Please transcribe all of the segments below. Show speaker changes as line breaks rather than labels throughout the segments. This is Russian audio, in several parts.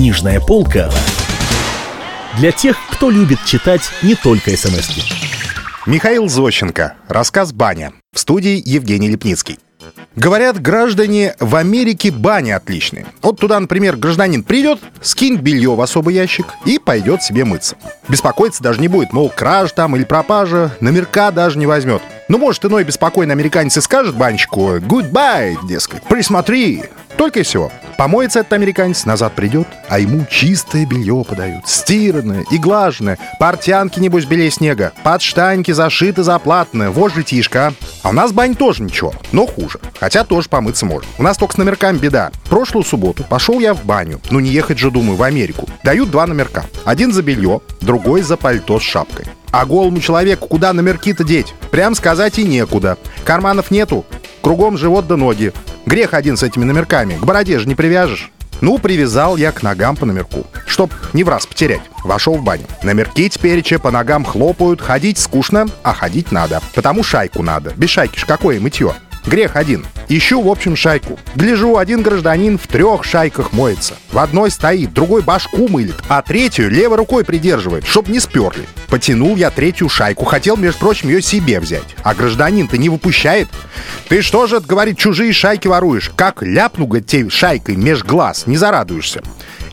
Книжная полка для тех, кто любит читать не только смс -ки.
Михаил Зощенко. Рассказ «Баня». В студии Евгений Лепницкий. Говорят, граждане, в Америке бани отличные. Вот туда, например, гражданин придет, скинет белье в особый ящик и пойдет себе мыться. Беспокоиться даже не будет, мол, краж там или пропажа, номерка даже не возьмет. Ну, может, иной беспокойный американец и скажет банщику «Goodbye», дескать, присмотри. Только и всего. Помоется этот американец, назад придет, а ему чистое белье подают. Стиранное и глаженное. Портянки, небось, белее снега. Подштаньки зашиты, заплатные. Вот житишка. А у нас бань тоже ничего, но хуже. Хотя тоже помыться можно. У нас только с номерками беда. Прошлую субботу пошел я в баню. Ну не ехать же, думаю, в Америку. Дают два номерка. Один за белье, другой за пальто с шапкой. А голому человеку куда номерки-то деть? Прям сказать и некуда. Карманов нету, кругом живот да ноги. Грех один с этими номерками, к бороде же не привяжешь. Ну, привязал я к ногам по номерку, чтоб не в раз потерять. Вошел в баню. Номерки теперь че по ногам хлопают, ходить скучно, а ходить надо. Потому шайку надо. Без шайки ж какое мытье. Грех один. Ищу, в общем, шайку. Гляжу, один гражданин в трех шайках моется. В одной стоит, другой башку мылит, а третью левой рукой придерживает, чтоб не сперли. Потянул я третью шайку, хотел, между прочим, ее себе взять. А гражданин-то не выпущает. Ты что же, говорит, чужие шайки воруешь? Как ляпну, говорит, тебе шайкой меж глаз, не зарадуешься.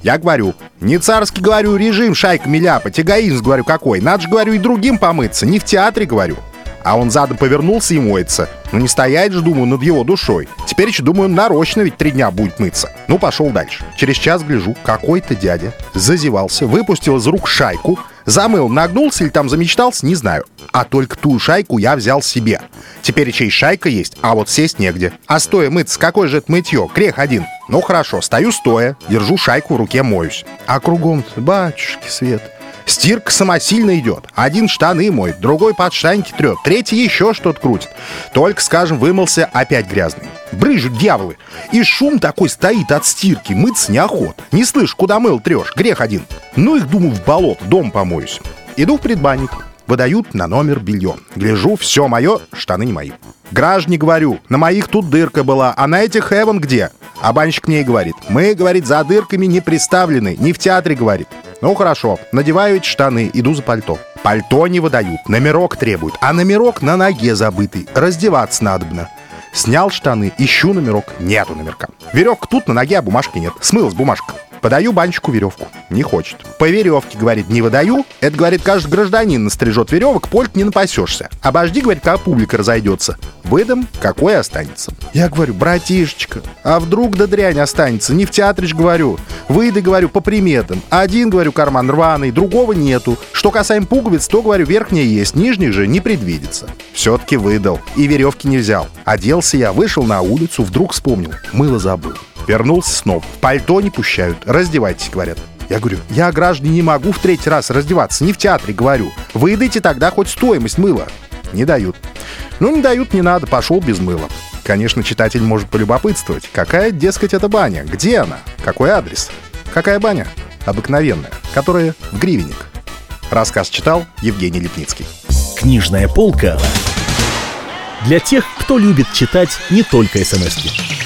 Я говорю, не царский, говорю, режим шайками ляпать, эгоизм, говорю, какой. Надо же, говорю, и другим помыться, не в театре, говорю. А он задом повернулся и моется. Ну не стоять же, думаю, над его душой. Теперь еще, думаю, нарочно ведь три дня будет мыться. Ну, пошел дальше. Через час гляжу, какой-то дядя зазевался, выпустил из рук шайку, замыл, нагнулся или там замечтался, не знаю. А только ту шайку я взял себе. Теперь чей шайка есть, а вот сесть негде. А стоя мыться, какое же это мытье? Грех один. Ну хорошо, стою стоя, держу шайку в руке, моюсь. А кругом батюшки свет. Стирка самосильно идет. Один штаны моет, другой под штаньки трет, третий еще что-то крутит. Только, скажем, вымылся опять грязный. Брыжут дьяволы. И шум такой стоит от стирки, мыться неохота. Не слышь, куда мыл трешь, грех один. Ну их, думаю, в болото, дом помоюсь. Иду в предбанник. Выдают на номер белье. Гляжу, все мое, штаны не мои. Граждане, говорю, на моих тут дырка была, а на этих Эван где? А банщик ней говорит, мы, говорит, за дырками не приставлены, не в театре, говорит. Ну хорошо, надеваю эти штаны, иду за пальто. Пальто не выдают, номерок требуют, а номерок на ноге забытый, раздеваться надобно. Снял штаны, ищу номерок, нету номерка. Веревка тут, на ноге, а бумажки нет. Смылась бумажка. Подаю банчику веревку. Не хочет. По веревке, говорит, не выдаю. Это, говорит, каждый гражданин настрижет веревок, польт не напасешься. Обожди, говорит, когда публика разойдется. Выдам, какой останется. Я говорю, братишечка, а вдруг да дрянь останется? Не в театре ж говорю. Выйды, говорю, по приметам. Один, говорю, карман рваный, другого нету. Что касаем пуговиц, то, говорю, верхняя есть, нижних же не предвидится. Все-таки выдал. И веревки не взял. Оделся я, вышел на улицу, вдруг вспомнил. Мыло забыл. Вернулся снова. Пальто не пущают. Раздевайтесь, говорят. Я говорю, я, граждане, не могу в третий раз раздеваться, не в театре, говорю. Выдайте тогда хоть стоимость мыла. Не дают. Ну, не дают, не надо, пошел без мыла. Конечно, читатель может полюбопытствовать, какая, дескать, это баня, где она, какой адрес. Какая баня? Обыкновенная, которая в гривенник. Рассказ читал Евгений Лепницкий.
Книжная полка для тех, кто любит читать не только смс -ки.